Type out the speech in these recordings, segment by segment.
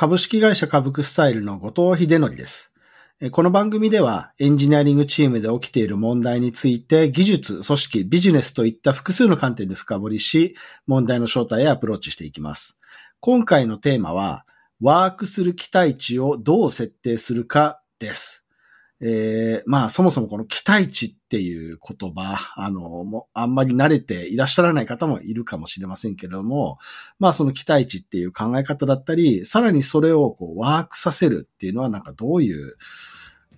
株式会社株クスタイルの後藤秀則です。この番組ではエンジニアリングチームで起きている問題について技術、組織、ビジネスといった複数の観点で深掘りし、問題の正体へアプローチしていきます。今回のテーマは、ワークする期待値をどう設定するかです。えー、まあそもそもこの期待値っていう言葉、あの、もあんまり慣れていらっしゃらない方もいるかもしれませんけれども、まあその期待値っていう考え方だったり、さらにそれをこうワークさせるっていうのはなんかどういう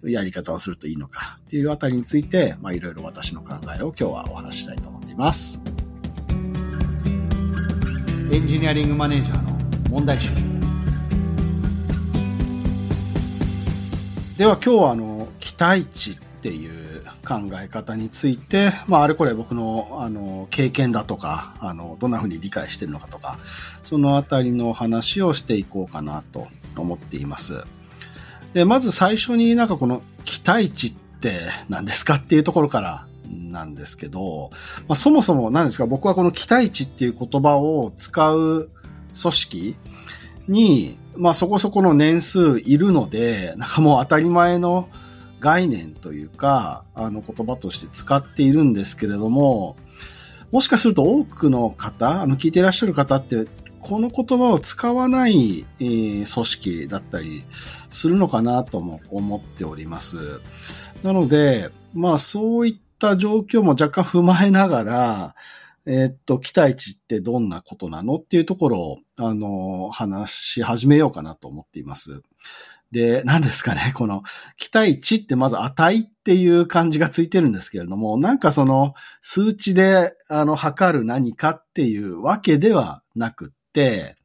やり方をするといいのかっていうあたりについて、まあいろいろ私の考えを今日はお話ししたいと思っています。エンジニアリングマネージャーの問題集。では今日はあの、期待値っていう考え方について、まああれこれ僕のあの、経験だとか、あの、どんな風に理解してるのかとか、そのあたりの話をしていこうかなと思っています。で、まず最初になんかこの期待値って何ですかっていうところからなんですけど、まあ、そもそも何ですか僕はこの期待値っていう言葉を使う組織に、まあそこそこの年数いるので、なんかもう当たり前の概念というか、あの言葉として使っているんですけれども、もしかすると多くの方、あの聞いていらっしゃる方って、この言葉を使わない、え、組織だったりするのかなとも思っております。なので、まあそういった状況も若干踏まえながら、えー、っと、期待値ってどんなことなのっていうところを、あの、話し始めようかなと思っています。で、何ですかね、この期待値ってまず値っていう感じがついてるんですけれども、なんかその数値であの測る何かっていうわけではなくって、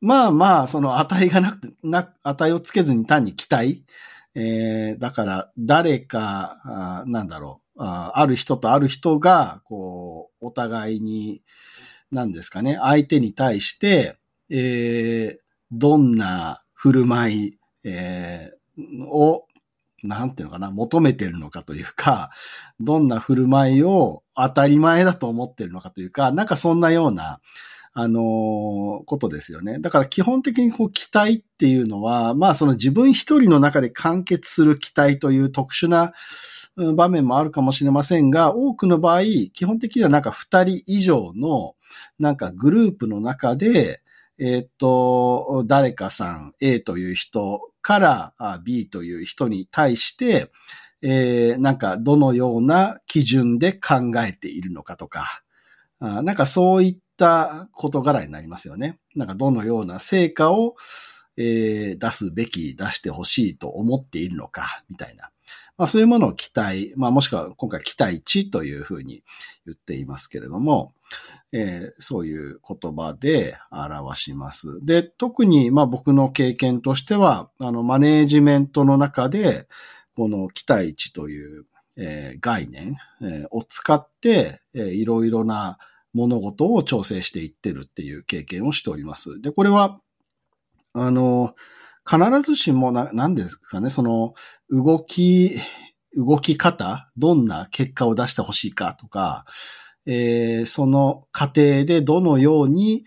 まあまあ、その値がなくて、な、値をつけずに単に期待。えー、だから誰か、あなんだろうあ、ある人とある人が、こう、お互いに、何ですかね、相手に対して、えー、どんな振る舞い、えー、を、なんていうのかな、求めてるのかというか、どんな振る舞いを当たり前だと思ってるのかというか、なんかそんなような、あのー、ことですよね。だから基本的にこう期待っていうのは、まあその自分一人の中で完結する期待という特殊な場面もあるかもしれませんが、多くの場合、基本的にはなんか二人以上のなんかグループの中で、えっ、と、誰かさん A という人から B という人に対して、えー、なんかどのような基準で考えているのかとか、あなんかそういった事柄になりますよね。なんかどのような成果を、えー、出すべき、出してほしいと思っているのか、みたいな。まあそういうものを期待、まあもしくは今回期待値というふうに言っていますけれども、えー、そういう言葉で表します。で、特にまあ僕の経験としては、あのマネージメントの中で、この期待値という、えー、概念、えー、を使って、えー、いろいろな物事を調整していってるっていう経験をしております。で、これは、あの、必ずしもな、なんですかね、その、動き、動き方、どんな結果を出してほしいかとか、えー、その過程でどのように、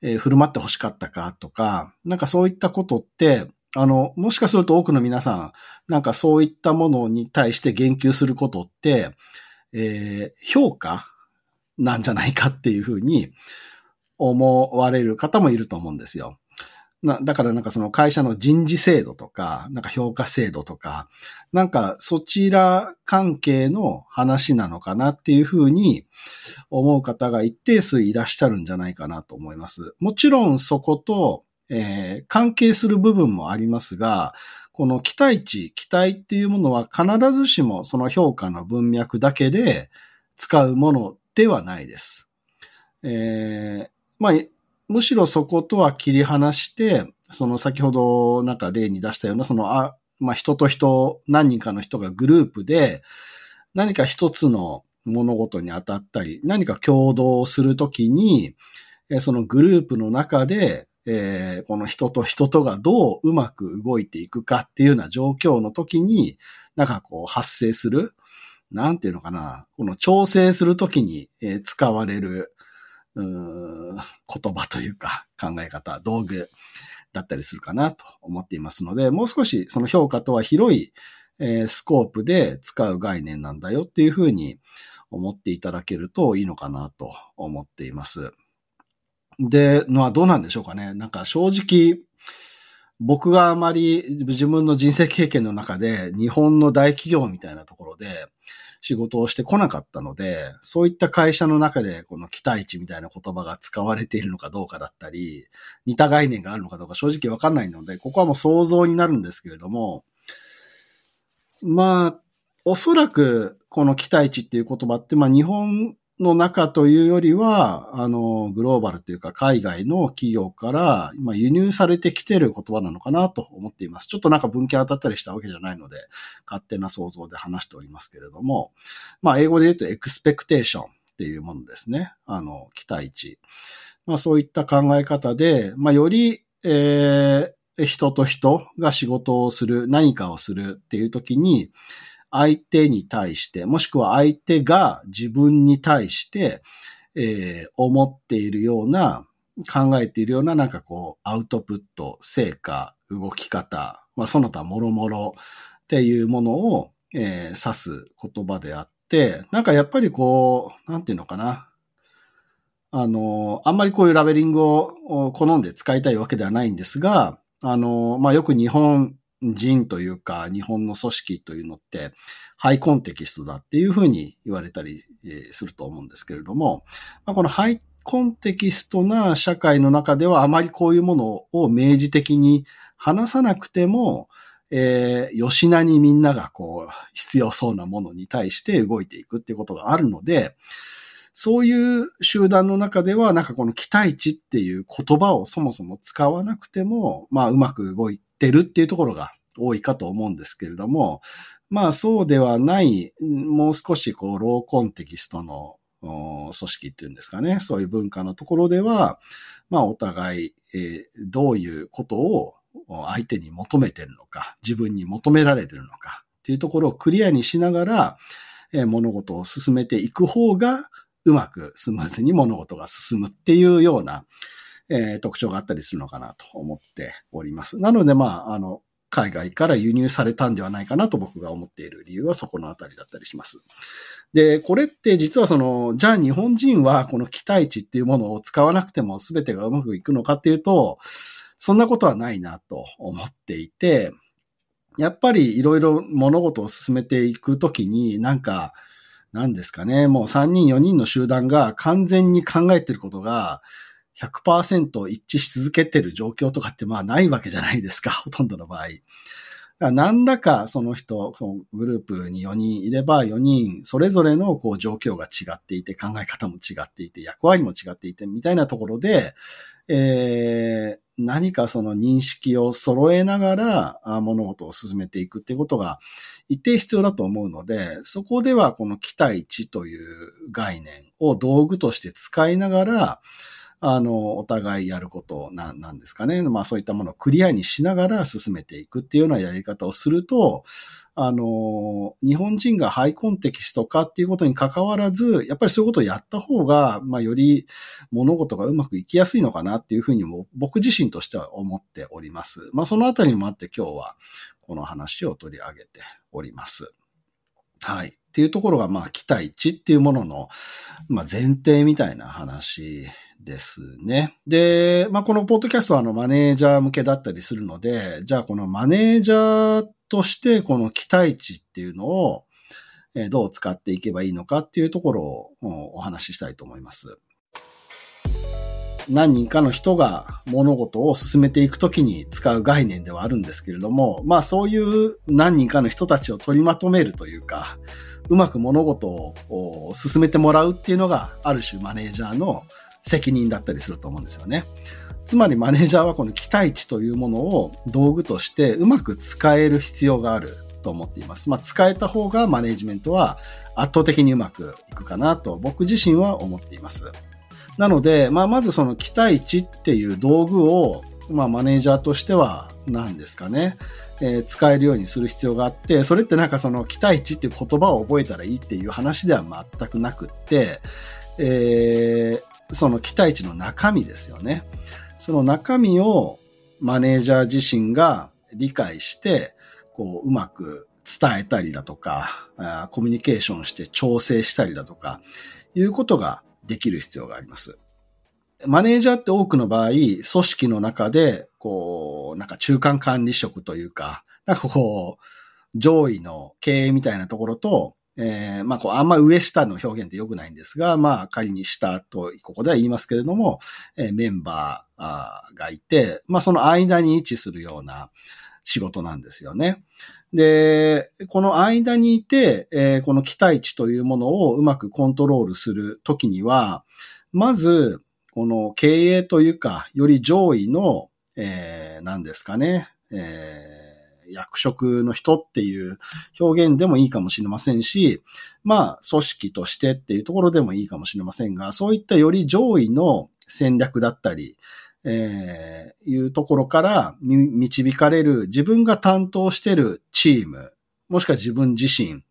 えー、振る舞ってほしかったかとか、なんかそういったことって、あの、もしかすると多くの皆さん、なんかそういったものに対して言及することって、えー、評価なんじゃないかっていうふうに思われる方もいると思うんですよ。な、だからなんかその会社の人事制度とか、なんか評価制度とか、なんかそちら関係の話なのかなっていうふうに思う方が一定数いらっしゃるんじゃないかなと思います。もちろんそこと、えー、関係する部分もありますが、この期待値、期待っていうものは必ずしもその評価の文脈だけで使うものではないです。えー、まあ、むしろそことは切り離して、その先ほどなんか例に出したような、その、あ、まあ、人と人、何人かの人がグループで、何か一つの物事に当たったり、何か共同するときに、そのグループの中で、えー、この人と人とがどううまく動いていくかっていうような状況の時に、なんかこう発生する、なんていうのかな、この調整するときに、使われる、言葉というか考え方、道具だったりするかなと思っていますので、もう少しその評価とは広い、えー、スコープで使う概念なんだよっていうふうに思っていただけるといいのかなと思っています。で、のはどうなんでしょうかね。なんか正直、僕があまり自分の人生経験の中で日本の大企業みたいなところで仕事をしてこなかったので、そういった会社の中でこの期待値みたいな言葉が使われているのかどうかだったり、似た概念があるのかどうか正直わかんないので、ここはもう想像になるんですけれども、まあ、おそらくこの期待値っていう言葉って、まあ日本の中というよりは、あの、グローバルというか海外の企業から今輸入されてきている言葉なのかなと思っています。ちょっとなんか文献当たったりしたわけじゃないので、勝手な想像で話しておりますけれども、まあ英語で言うとエクスペクテーションっていうものですね。あの、期待値。まあそういった考え方で、まあより、えー、人と人が仕事をする、何かをするっていう時に、相手に対して、もしくは相手が自分に対して、えー、思っているような、考えているような、なんかこう、アウトプット、成果、動き方、まあ、その他もろもろっていうものを、えー、指す言葉であって、なんかやっぱりこう、なんていうのかな。あの、あんまりこういうラベリングを好んで使いたいわけではないんですが、あの、まあ、よく日本人というか日本の組織というのってハイコンテキストだっていうふうに言われたりすると思うんですけれども、まあ、このハイコンテキストな社会の中ではあまりこういうものを明示的に話さなくても、えー、吉名にみんながこう必要そうなものに対して動いていくっていうことがあるので、そういう集団の中では、なんかこの期待値っていう言葉をそもそも使わなくても、まあうまく動いてるっていうところが多いかと思うんですけれども、まあそうではない、もう少しこうローコンテキストの組織っていうんですかね、そういう文化のところでは、まあお互い、えー、どういうことを相手に求めてるのか、自分に求められてるのかっていうところをクリアにしながら、えー、物事を進めていく方がうまくスムーズに物事が進むっていうような、えー、特徴があったりするのかなと思っております。なので、まあ、あの、海外から輸入されたんではないかなと僕が思っている理由はそこのあたりだったりします。で、これって実はその、じゃあ日本人はこの期待値っていうものを使わなくても全てがうまくいくのかっていうと、そんなことはないなと思っていて、やっぱりいろいろ物事を進めていくときになんか、何ですかね、もう3人4人の集団が完全に考えてることが、100%一致し続けてる状況とかってまあないわけじゃないですか、ほとんどの場合。ら何らかその人、グループに4人いれば4人それぞれのこう状況が違っていて考え方も違っていて役割も違っていてみたいなところで、えー、何かその認識を揃えながら物事を進めていくってことが一定必要だと思うので、そこではこの期待値という概念を道具として使いながら、あの、お互いやることななんですかね。まあそういったものをクリアにしながら進めていくっていうようなやり方をすると、あの、日本人がハイコンテキストかっていうことに関わらず、やっぱりそういうことをやった方が、まあより物事がうまくいきやすいのかなっていうふうにも僕自身としては思っております。まあそのあたりもあって今日はこの話を取り上げております。はい。っていうところが、まあ、期待値っていうものの、まあ、前提みたいな話ですね。で、まあ、このポッドキャストはあのマネージャー向けだったりするので、じゃあこのマネージャーとしてこの期待値っていうのをどう使っていけばいいのかっていうところをお話ししたいと思います。何人かの人が物事を進めていくときに使う概念ではあるんですけれども、まあそういう何人かの人たちを取りまとめるというか、うまく物事を進めてもらうっていうのがある種マネージャーの責任だったりすると思うんですよね。つまりマネージャーはこの期待値というものを道具としてうまく使える必要があると思っています。まあ、使えた方がマネージメントは圧倒的にうまくいくかなと僕自身は思っています。なので、まあ、まずその期待値っていう道具を、まあ、マネージャーとしては何ですかね、えー、使えるようにする必要があって、それってなんかその期待値っていう言葉を覚えたらいいっていう話では全くなくって、えー、その期待値の中身ですよね。その中身をマネージャー自身が理解して、こう、うまく伝えたりだとか、コミュニケーションして調整したりだとか、いうことができる必要があります。マネージャーって多くの場合、組織の中で、こう、なんか中間管理職というか、なんかこう、上位の経営みたいなところと、えー、まあ、こう、あんま上下の表現って良くないんですが、まあ、仮に下と、ここでは言いますけれども、えー、メンバーがいて、まあ、その間に位置するような仕事なんですよね。で、この間にいて、えー、この期待値というものをうまくコントロールするときには、まず、この経営というか、より上位の、えー、何ですかね、えー役職の人っていう表現でもいいかもしれませんし、まあ、組織としてっていうところでもいいかもしれませんが、そういったより上位の戦略だったり、えー、いうところから導かれる自分が担当してるチーム、もしくは自分自身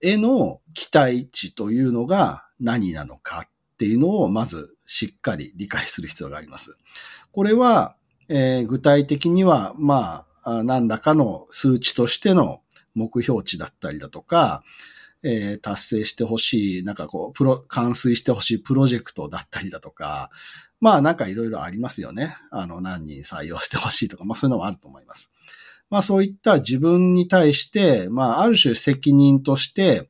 への期待値というのが何なのかっていうのをまずしっかり理解する必要があります。これは、えー、具体的には、まあ、何らかの数値としての目標値だったりだとか、えー、達成してほしい、なんかこう、プロ、完遂してほしいプロジェクトだったりだとか、まあなんかいろいろありますよね。あの、何人採用してほしいとか、まあそういうのもあると思います。まあそういった自分に対して、まあある種責任として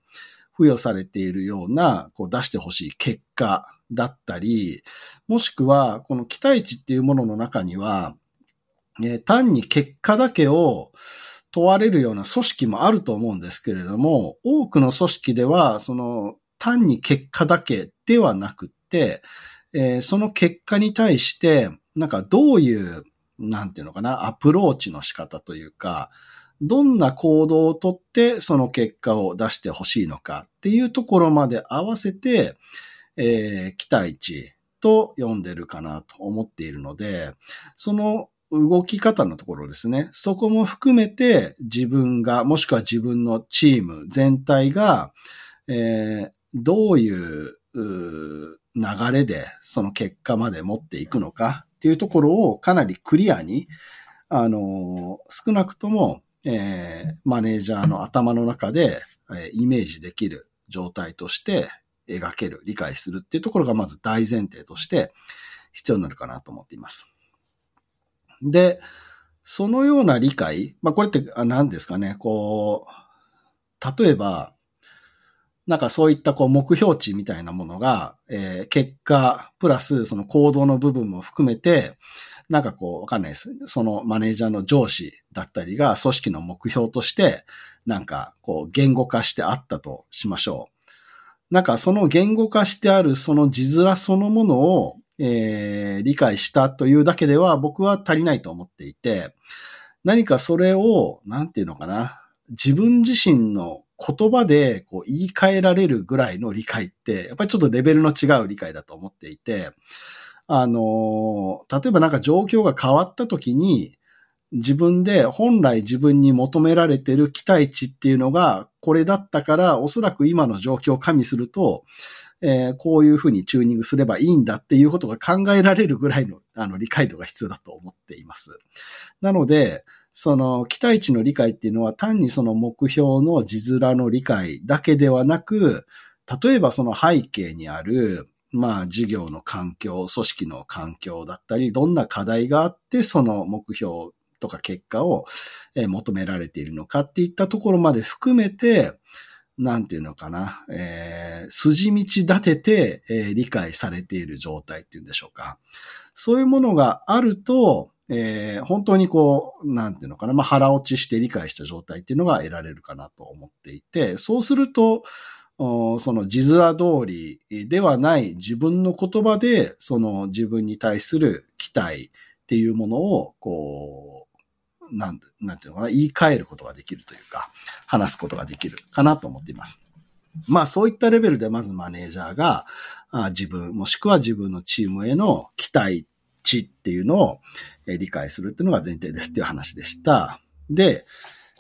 付与されているような、こう出してほしい結果だったり、もしくはこの期待値っていうものの中には、え単に結果だけを問われるような組織もあると思うんですけれども、多くの組織では、その単に結果だけではなくて、えー、その結果に対して、なんかどういう、なんていうのかな、アプローチの仕方というか、どんな行動をとってその結果を出してほしいのかっていうところまで合わせて、えー、期待値と読んでるかなと思っているので、その動き方のところですね。そこも含めて自分が、もしくは自分のチーム全体が、えー、どういう流れでその結果まで持っていくのかっていうところをかなりクリアに、あの少なくとも、えー、マネージャーの頭の中で、えー、イメージできる状態として描ける、理解するっていうところがまず大前提として必要になるかなと思っています。で、そのような理解、まあこれって何ですかね、こう、例えば、なんかそういったこう目標値みたいなものが、えー、結果、プラスその行動の部分も含めて、なんかこう、わかんないです。そのマネージャーの上司だったりが組織の目標として、なんかこう言語化してあったとしましょう。なんかその言語化してあるその字面そのものをえー、理解したというだけでは僕は足りないと思っていて、何かそれを、なんていうのかな、自分自身の言葉でこう言い換えられるぐらいの理解って、やっぱりちょっとレベルの違う理解だと思っていて、あの、例えばなんか状況が変わった時に、自分で本来自分に求められてる期待値っていうのがこれだったから、おそらく今の状況を加味すると、えー、こういうふうにチューニングすればいいんだっていうことが考えられるぐらいの あの理解度が必要だと思っています。なので、その期待値の理解っていうのは単にその目標の字面の理解だけではなく、例えばその背景にある、まあ事業の環境、組織の環境だったり、どんな課題があってその目標とか結果を求められているのかっていったところまで含めて、なんていうのかな、えー、筋道立てて、えー、理解されている状態っていうんでしょうか。そういうものがあると、えー、本当にこう、なんていうのかな、まあ、腹落ちして理解した状態っていうのが得られるかなと思っていて、そうすると、その字面通りではない自分の言葉で、その自分に対する期待っていうものを、こう、なん、なんていうのかな、言い換えることができるというか、話すことができるかなと思っています。まあそういったレベルでまずマネージャーがあ自分、もしくは自分のチームへの期待値っていうのを、え理解するっていうのが前提ですっていう話でした。で、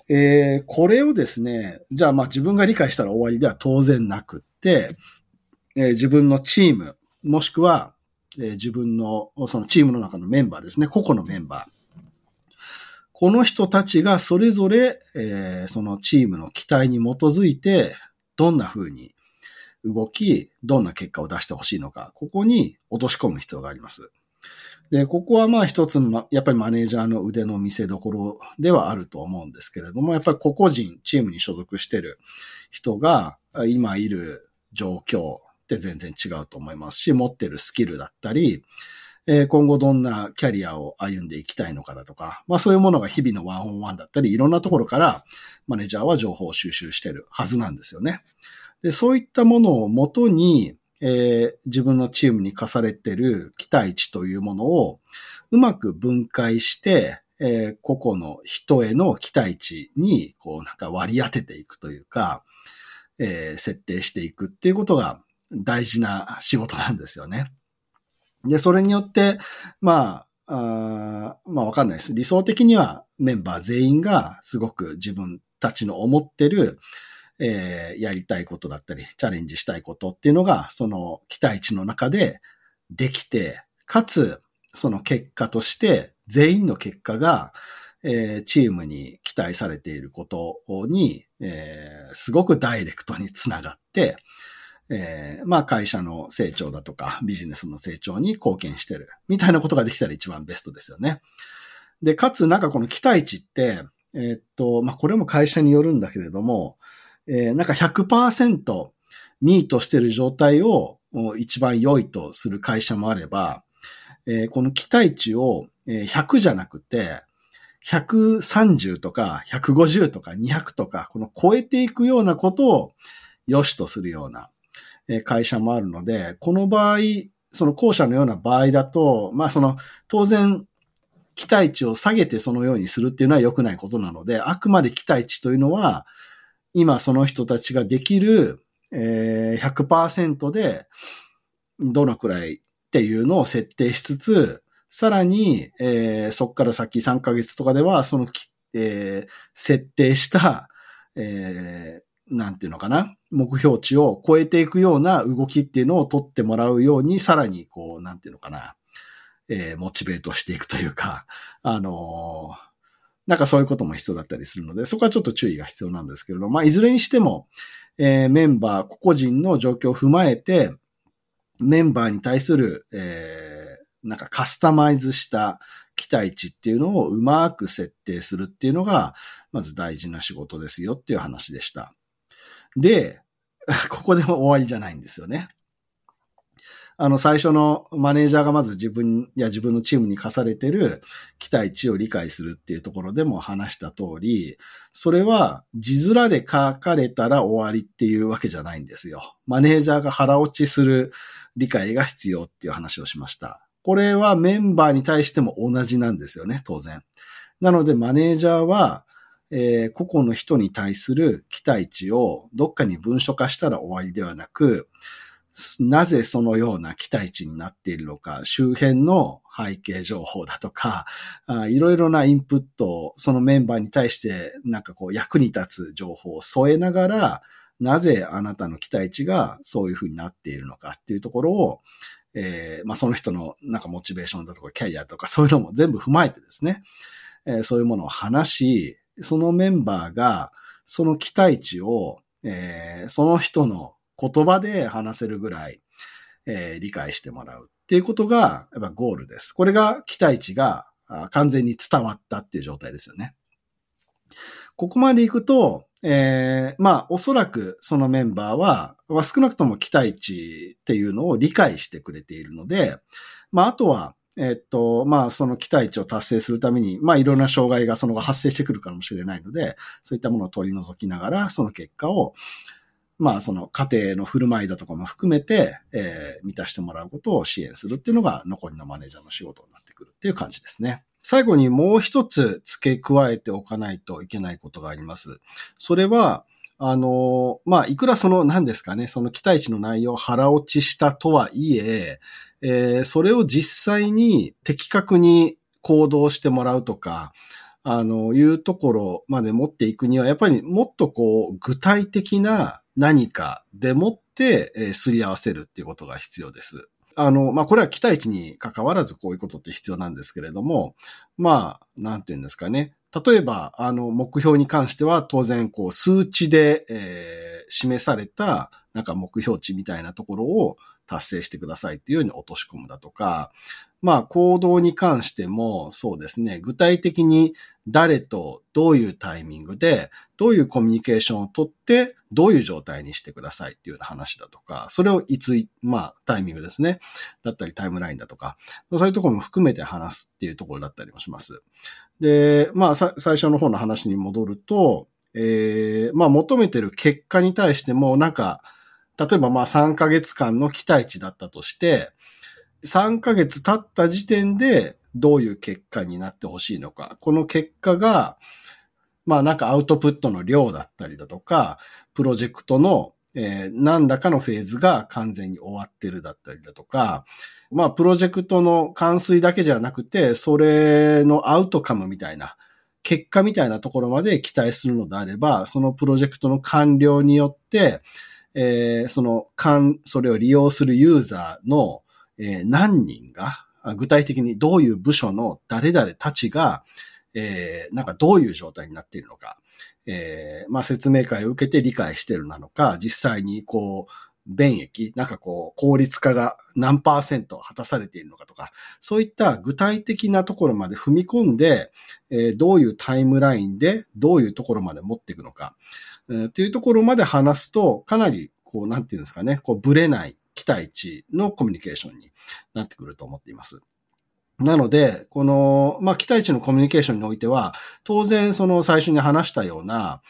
えー、これをですね、じゃあまあ自分が理解したら終わりでは当然なくって、えー、自分のチーム、もしくは、えー、自分のそのチームの中のメンバーですね、個々のメンバー。この人たちがそれぞれ、えー、そのチームの期待に基づいて、どんな風に動き、どんな結果を出してほしいのか、ここに落とし込む必要があります。で、ここはまあ一つの、やっぱりマネージャーの腕の見せ所ではあると思うんですけれども、やっぱり個々人、チームに所属してる人が、今いる状況って全然違うと思いますし、持ってるスキルだったり、え今後どんなキャリアを歩んでいきたいのかだとか、まあそういうものが日々のワンオンワンだったり、いろんなところからマネージャーは情報を収集してるはずなんですよね。で、そういったものをもとに、えー、自分のチームに課されてる期待値というものをうまく分解して、えー、個々の人への期待値に、こうなんか割り当てていくというか、えー、設定していくっていうことが大事な仕事なんですよね。で、それによって、まあ、あまあわかんないです。理想的にはメンバー全員がすごく自分たちの思ってる、えー、やりたいことだったり、チャレンジしたいことっていうのが、その期待値の中でできて、かつ、その結果として、全員の結果が、えー、チームに期待されていることに、えー、すごくダイレクトにつながって、えー、まあ会社の成長だとかビジネスの成長に貢献してるみたいなことができたら一番ベストですよね。で、かつなんかこの期待値って、えー、っと、まあこれも会社によるんだけれども、えー、なんか100%ミートしてる状態を一番良いとする会社もあれば、えー、この期待値を100じゃなくて、130とか150とか200とか、この超えていくようなことを良しとするような会社もあるので、この場合、その後者のような場合だと、まあその当然期待値を下げてそのようにするっていうのは良くないことなので、あくまで期待値というのは、今その人たちができる、えー、100%でどのくらいっていうのを設定しつつ、さらに、えー、そこから先3ヶ月とかでは、その、えー、設定した、えー、なんていうのかな、目標値を超えていくような動きっていうのを取ってもらうように、さらに、こう、なんていうのかな、えー、モチベートしていくというか、あのー、なんかそういうことも必要だったりするので、そこはちょっと注意が必要なんですけれども、まあ、いずれにしても、えー、メンバー、個々人の状況を踏まえて、メンバーに対する、えーなんかカスタマイズした期待値っていうのをうまく設定するっていうのが、まず大事な仕事ですよっていう話でした。で、ここでも終わりじゃないんですよね。あの、最初のマネージャーがまず自分や自分のチームに課されてる期待値を理解するっていうところでも話した通り、それは字面で書かれたら終わりっていうわけじゃないんですよ。マネージャーが腹落ちする理解が必要っていう話をしました。これはメンバーに対しても同じなんですよね、当然。なので、マネージャーは、えー、個々の人に対する期待値をどっかに文書化したら終わりではなく、なぜそのような期待値になっているのか、周辺の背景情報だとか、いろいろなインプットをそのメンバーに対してなんかこう役に立つ情報を添えながら、なぜあなたの期待値がそういうふうになっているのかっていうところを、えー、まあ、その人のなんかモチベーションだとかキャリアとかそういうのも全部踏まえてですね、えー、そういうものを話し、そのメンバーがその期待値を、えー、その人の言葉で話せるぐらい、えー、理解してもらうっていうことがやっぱゴールです。これが期待値が完全に伝わったっていう状態ですよね。ここまで行くと、えー、まあ、おそらくそのメンバーは、少なくとも期待値っていうのを理解してくれているので、まあ、あとは、えっと、まあ、その期待値を達成するために、まあ、いろんな障害がその後発生してくるかもしれないので、そういったものを取り除きながら、その結果を、まあ、その家庭の振る舞いだとかも含めて、えー、満たしてもらうことを支援するっていうのが残りのマネージャーの仕事になってくるっていう感じですね。最後にもう一つ付け加えておかないといけないことがあります。それは、あの、まあ、いくらその、何ですかね、その期待値の内容を腹落ちしたとはいえ、えー、それを実際に的確に行動してもらうとか、あの、いうところまで持っていくには、やっぱりもっとこう、具体的な何かでもって、えー、すり合わせるっていうことが必要です。あの、まあ、これは期待値に関わらずこういうことって必要なんですけれども、まあ、なんて言うんですかね。例えば、あの、目標に関しては当然、こう、数値で、えー、示された、なんか目標値みたいなところを達成してくださいっていうように落とし込むだとか、まあ、行動に関しても、そうですね、具体的に誰とどういうタイミングで、どういうコミュニケーションをとって、どういう状態にしてくださいっていうような話だとか、それをいつ、まあ、タイミングですね。だったりタイムラインだとか、そういうところも含めて話すっていうところだったりもします。で、まあ、最初の方の話に戻ると、えー、まあ、求めてる結果に対しても、なんか、例えばまあ3ヶ月間の期待値だったとして、3ヶ月経った時点でどういう結果になってほしいのか。この結果が、まあなんかアウトプットの量だったりだとか、プロジェクトの、えー、何らかのフェーズが完全に終わってるだったりだとか、まあプロジェクトの完遂だけじゃなくて、それのアウトカムみたいな、結果みたいなところまで期待するのであれば、そのプロジェクトの完了によって、えー、その、それを利用するユーザーのえー、何人が、具体的にどういう部署の誰々たちが、えー、なんかどういう状態になっているのか、えー、まあ説明会を受けて理解しているなのか、実際にこう、便益、なんかこう、効率化が何パーセント果たされているのかとか、そういった具体的なところまで踏み込んで、えー、どういうタイムラインで、どういうところまで持っていくのか、えー、というところまで話すと、かなり、こう、なんていうんですかね、こう、ぶれない、期待値のコミュニケーションになってくると思っています。なので、この、まあ、期待値のコミュニケーションにおいては、当然その最初に話したような、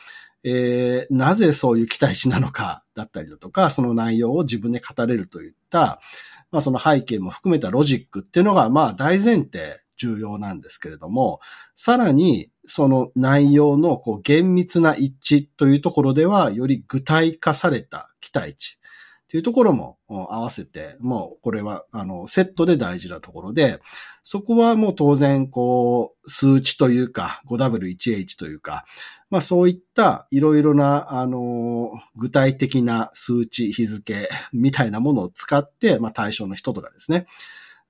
えー、なぜそういう期待値なのかだったりだとか、その内容を自分で語れるといった、まあ、その背景も含めたロジックっていうのが、まあ、大前提重要なんですけれども、さらに、その内容のこう厳密な一致というところでは、より具体化された期待値。っていうところも合わせて、もうこれは、あの、セットで大事なところで、そこはもう当然、こう、数値というか、5W1H というか、まあそういったいろいろな、あの、具体的な数値、日付みたいなものを使って、まあ対象の人とかですね、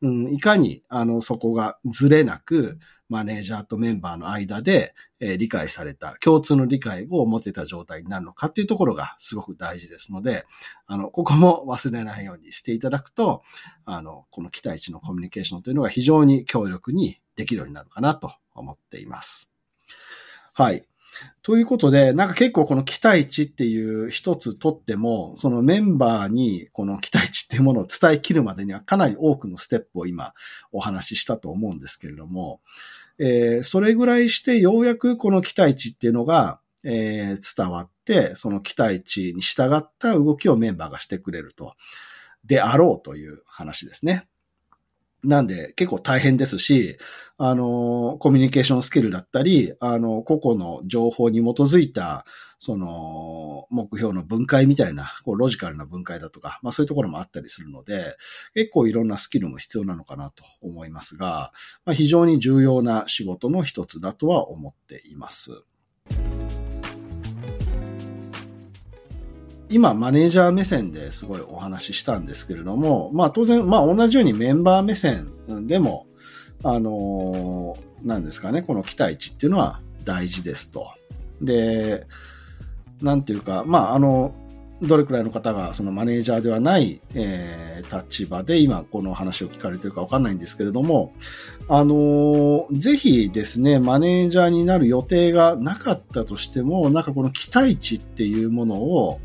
うん、いかに、あの、そこがずれなく、マネージャーとメンバーの間で、えー、理解された、共通の理解を持てた状態になるのかっていうところがすごく大事ですので、あの、ここも忘れないようにしていただくと、あの、この期待値のコミュニケーションというのが非常に強力にできるようになるかなと思っています。はい。ということで、なんか結構この期待値っていう一つとっても、そのメンバーにこの期待値っていうものを伝え切るまでにはかなり多くのステップを今お話ししたと思うんですけれども、えー、それぐらいしてようやくこの期待値っていうのが、えー、伝わって、その期待値に従った動きをメンバーがしてくれると、であろうという話ですね。なんで結構大変ですし、あの、コミュニケーションスキルだったり、あの、個々の情報に基づいた、その、目標の分解みたいな、こう、ロジカルな分解だとか、まあそういうところもあったりするので、結構いろんなスキルも必要なのかなと思いますが、まあ、非常に重要な仕事の一つだとは思っています。今、マネージャー目線ですごいお話ししたんですけれども、まあ当然、まあ同じようにメンバー目線でも、あのー、なんですかね、この期待値っていうのは大事ですと。で、なんていうか、まああの、どれくらいの方がそのマネージャーではない、えー、立場で今この話を聞かれてるかわかんないんですけれども、あのー、ぜひですね、マネージャーになる予定がなかったとしても、なんかこの期待値っていうものを、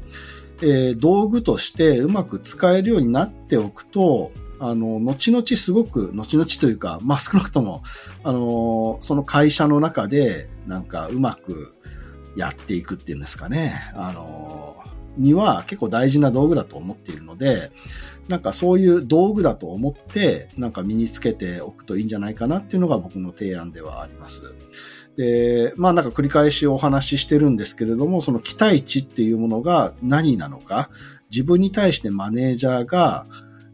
えー、道具としてうまく使えるようになっておくと、あの、後々すごく、後々というか、まあ、少なくとも、あの、その会社の中で、なんかうまくやっていくっていうんですかね。あの、には結構大事な道具だと思っているので、なんかそういう道具だと思って、なんか身につけておくといいんじゃないかなっていうのが僕の提案ではあります。で、まあなんか繰り返しお話ししてるんですけれども、その期待値っていうものが何なのか、自分に対してマネージャーが、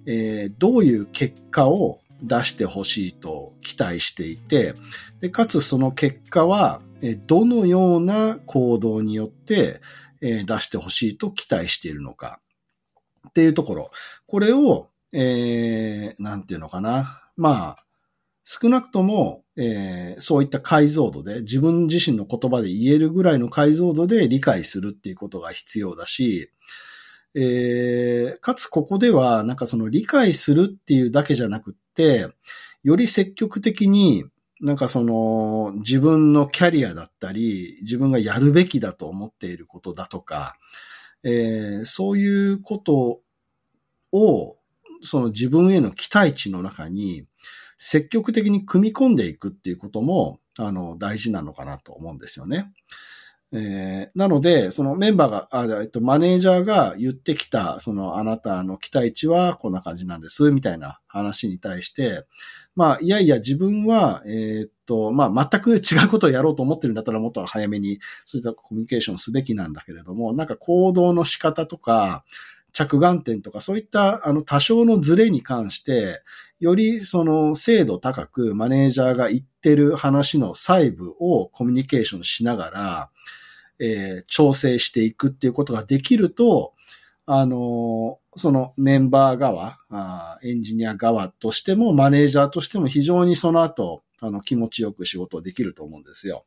えー、どういう結果を出してほしいと期待していて、でかつその結果は、えどのような行動によって、えー、出してほしいと期待しているのかっていうところ。これを、えー、なんていうのかな。まあ、少なくとも、えー、そういった解像度で、自分自身の言葉で言えるぐらいの解像度で理解するっていうことが必要だし、えー、かつここでは、なんかその理解するっていうだけじゃなくって、より積極的に、なんかその自分のキャリアだったり、自分がやるべきだと思っていることだとか、えー、そういうことを、その自分への期待値の中に積極的に組み込んでいくっていうことも、あの、大事なのかなと思うんですよね。えー、なので、そのメンバーが、あえっと、マネージャーが言ってきた、そのあなたの期待値はこんな感じなんです、みたいな話に対して、まあ、いやいや自分は、えー、っと、まあ、全く違うことをやろうと思ってるんだったらもっと早めにそういったコミュニケーションすべきなんだけれども、なんか行動の仕方とか、着眼点とか、そういったあの多少のズレに関して、よりその精度高くマネージャーが言ってる話の細部をコミュニケーションしながら、えー、調整していくっていうことができると、あのー、そのメンバー側あ、エンジニア側としても、マネージャーとしても非常にその後、あの、気持ちよく仕事できると思うんですよ。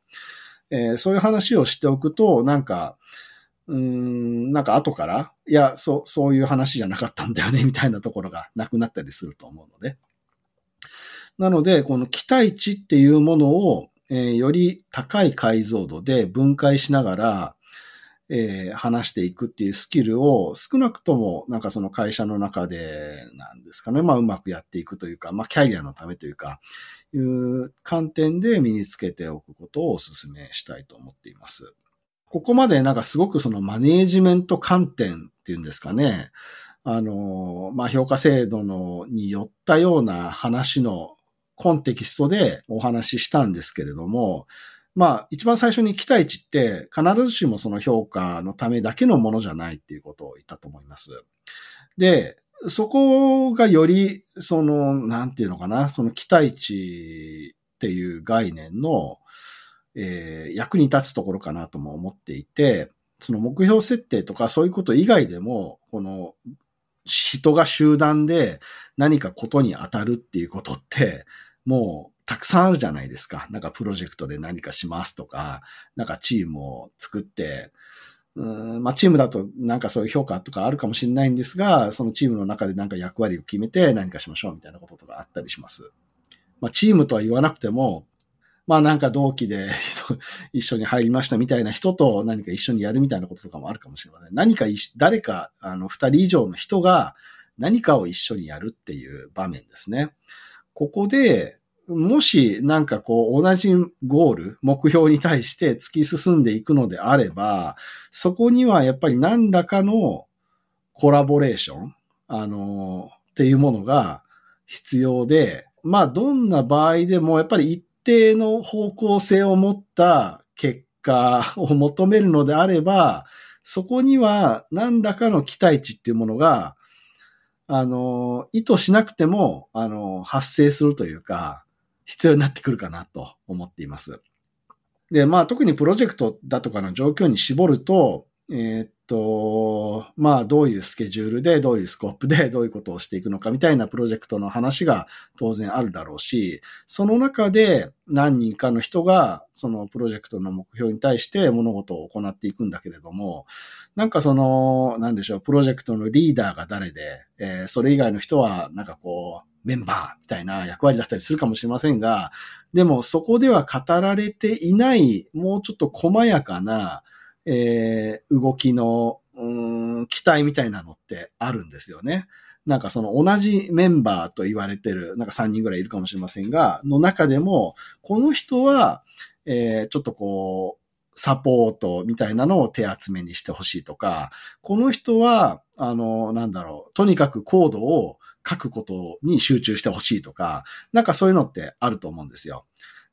えー、そういう話をしておくと、なんか、うん、なんか後から、いや、そう、そういう話じゃなかったんだよね、みたいなところがなくなったりすると思うので。なので、この期待値っていうものを、えー、より高い解像度で分解しながら、えー、話していくっていうスキルを少なくともなんかその会社の中でなんですかね、まあうまくやっていくというか、まあキャリアのためというか、いう観点で身につけておくことをお勧めしたいと思っています。ここまでなんかすごくそのマネージメント観点っていうんですかね、あの、まあ評価制度のによったような話のコンテキストでお話ししたんですけれども、まあ、一番最初に期待値って必ずしもその評価のためだけのものじゃないっていうことを言ったと思います。で、そこがより、その、なんていうのかな、その期待値っていう概念の、えー、役に立つところかなとも思っていて、その目標設定とかそういうこと以外でも、この人が集団で何かことに当たるっていうことって、もうたくさんあるじゃないですか。なんかプロジェクトで何かしますとか、なんかチームを作って、うんまあ、チームだとなんかそういう評価とかあるかもしれないんですが、そのチームの中でなんか役割を決めて何かしましょうみたいなこととかあったりします。まあ、チームとは言わなくても、まあなんか同期で 一緒に入りましたみたいな人と何か一緒にやるみたいなこととかもあるかもしれません。何か誰か、あの、二人以上の人が何かを一緒にやるっていう場面ですね。ここで、もしなんかこう同じゴール、目標に対して突き進んでいくのであれば、そこにはやっぱり何らかのコラボレーション、あのっていうものが必要で、まあどんな場合でもやっぱり一定の方向性を持った結果を求めるのであれば、そこには何らかの期待値っていうものがあの、意図しなくても、あの、発生するというか、必要になってくるかなと思っています。で、まあ特にプロジェクトだとかの状況に絞ると、えー、っと、まあどういうスケジュールで、どういうスコープで、どういうことをしていくのかみたいなプロジェクトの話が当然あるだろうし、その中で何人かの人がそのプロジェクトの目標に対して物事を行っていくんだけれども、なんかその、なんでしょう、プロジェクトのリーダーが誰で、えー、それ以外の人はなんかこう、メンバーみたいな役割だったりするかもしれませんが、でもそこでは語られていない、もうちょっと細やかな、えー、動きの、うん、期待みたいなのってあるんですよね。なんかその同じメンバーと言われてる、なんか3人ぐらいいるかもしれませんが、の中でも、この人は、えー、ちょっとこう、サポートみたいなのを手集めにしてほしいとか、この人は、あの、なんだろう、とにかくコードを書くことに集中してほしいとか、なんかそういうのってあると思うんですよ。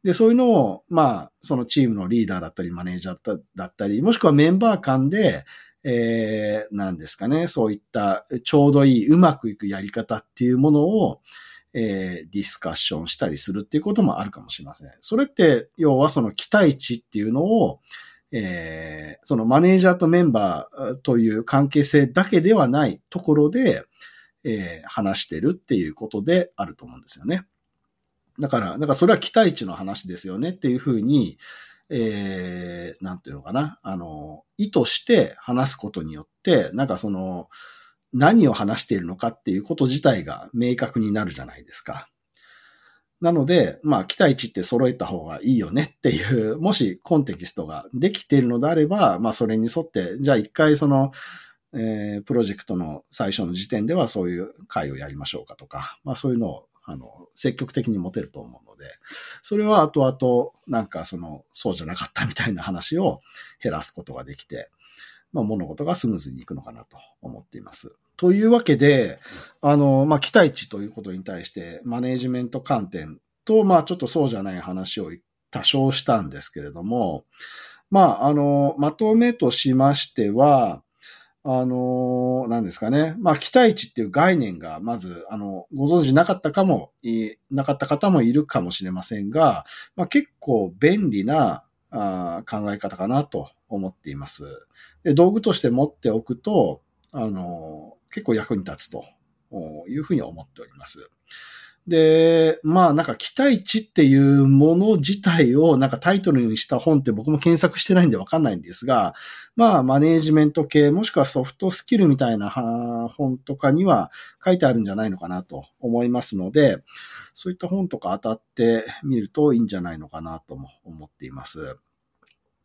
で、そういうのを、まあ、そのチームのリーダーだったり、マネージャーだったり、もしくはメンバー間で、えー、なんですかね、そういったちょうどいい、うまくいくやり方っていうものを、えー、ディスカッションしたりするっていうこともあるかもしれません。それって、要はその期待値っていうのを、えー、そのマネージャーとメンバーという関係性だけではないところで、えー、話してるっていうことであると思うんですよね。だから、だからそれは期待値の話ですよねっていうふうに、えー、なんていうのかな、あの、意図して話すことによって、なんかその、何を話しているのかっていうこと自体が明確になるじゃないですか。なので、まあ、期待値って揃えた方がいいよねっていう、もしコンテキストができているのであれば、まあ、それに沿って、じゃあ一回その、えー、プロジェクトの最初の時点ではそういう会をやりましょうかとか、まあ、そういうのを、あの、積極的に持てると思うので、それは後々、なんかその、そうじゃなかったみたいな話を減らすことができて、まあ、物事がスムーズにいくのかなと思っています。というわけで、あの、まあ、期待値ということに対して、マネージメント観点と、まあ、ちょっとそうじゃない話を多少したんですけれども、まあ、あの、まとめとしましては、あの、何ですかね。まあ、期待値っていう概念が、まず、あの、ご存知なかったかも、なかった方もいるかもしれませんが、まあ、結構便利なあ考え方かなと思っています。で道具として持っておくと、あの、結構役に立つというふうに思っております。で、まあなんか期待値っていうもの自体をなんかタイトルにした本って僕も検索してないんでわかんないんですが、まあマネージメント系もしくはソフトスキルみたいな本とかには書いてあるんじゃないのかなと思いますので、そういった本とか当たってみるといいんじゃないのかなとも思っています。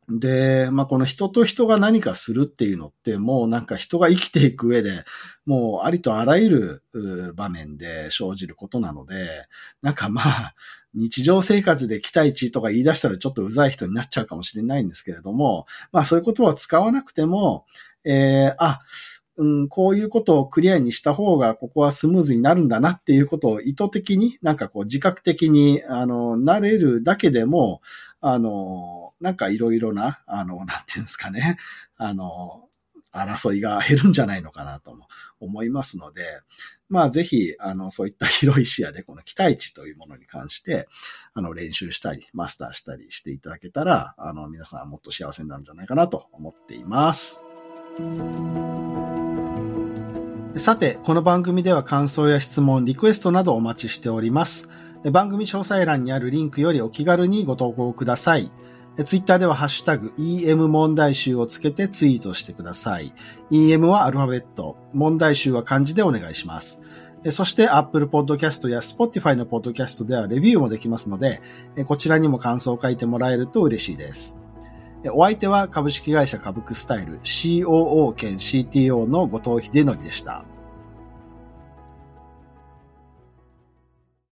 で、まあ、この人と人が何かするっていうのって、もうなんか人が生きていく上で、もうありとあらゆる場面で生じることなので、なんかまあ、日常生活で期待値とか言い出したらちょっとうざい人になっちゃうかもしれないんですけれども、まあそういう言葉を使わなくても、えー、あ、うん、こういうことをクリアにした方が、ここはスムーズになるんだなっていうことを意図的に、なんかこう自覚的に、あの、なれるだけでも、あの、なんかいろいろな、あの、なんていうんですかね、あの、争いが減るんじゃないのかなとも思いますので、まあぜひ、あの、そういった広い視野でこの期待値というものに関して、あの、練習したり、マスターしたりしていただけたら、あの、皆さんはもっと幸せになるんじゃないかなと思っています。さて、この番組では感想や質問、リクエストなどお待ちしております。番組詳細欄にあるリンクよりお気軽にご投稿ください。ツイッターではハッシュタグ EM 問題集をつけてツイートしてください。EM はアルファベット、問題集は漢字でお願いします。そして Apple Podcast や Spotify の Podcast ではレビューもできますので、こちらにも感想を書いてもらえると嬉しいです。お相手は株式会社株クスタイル COO 兼 CTO の後藤秀則でした。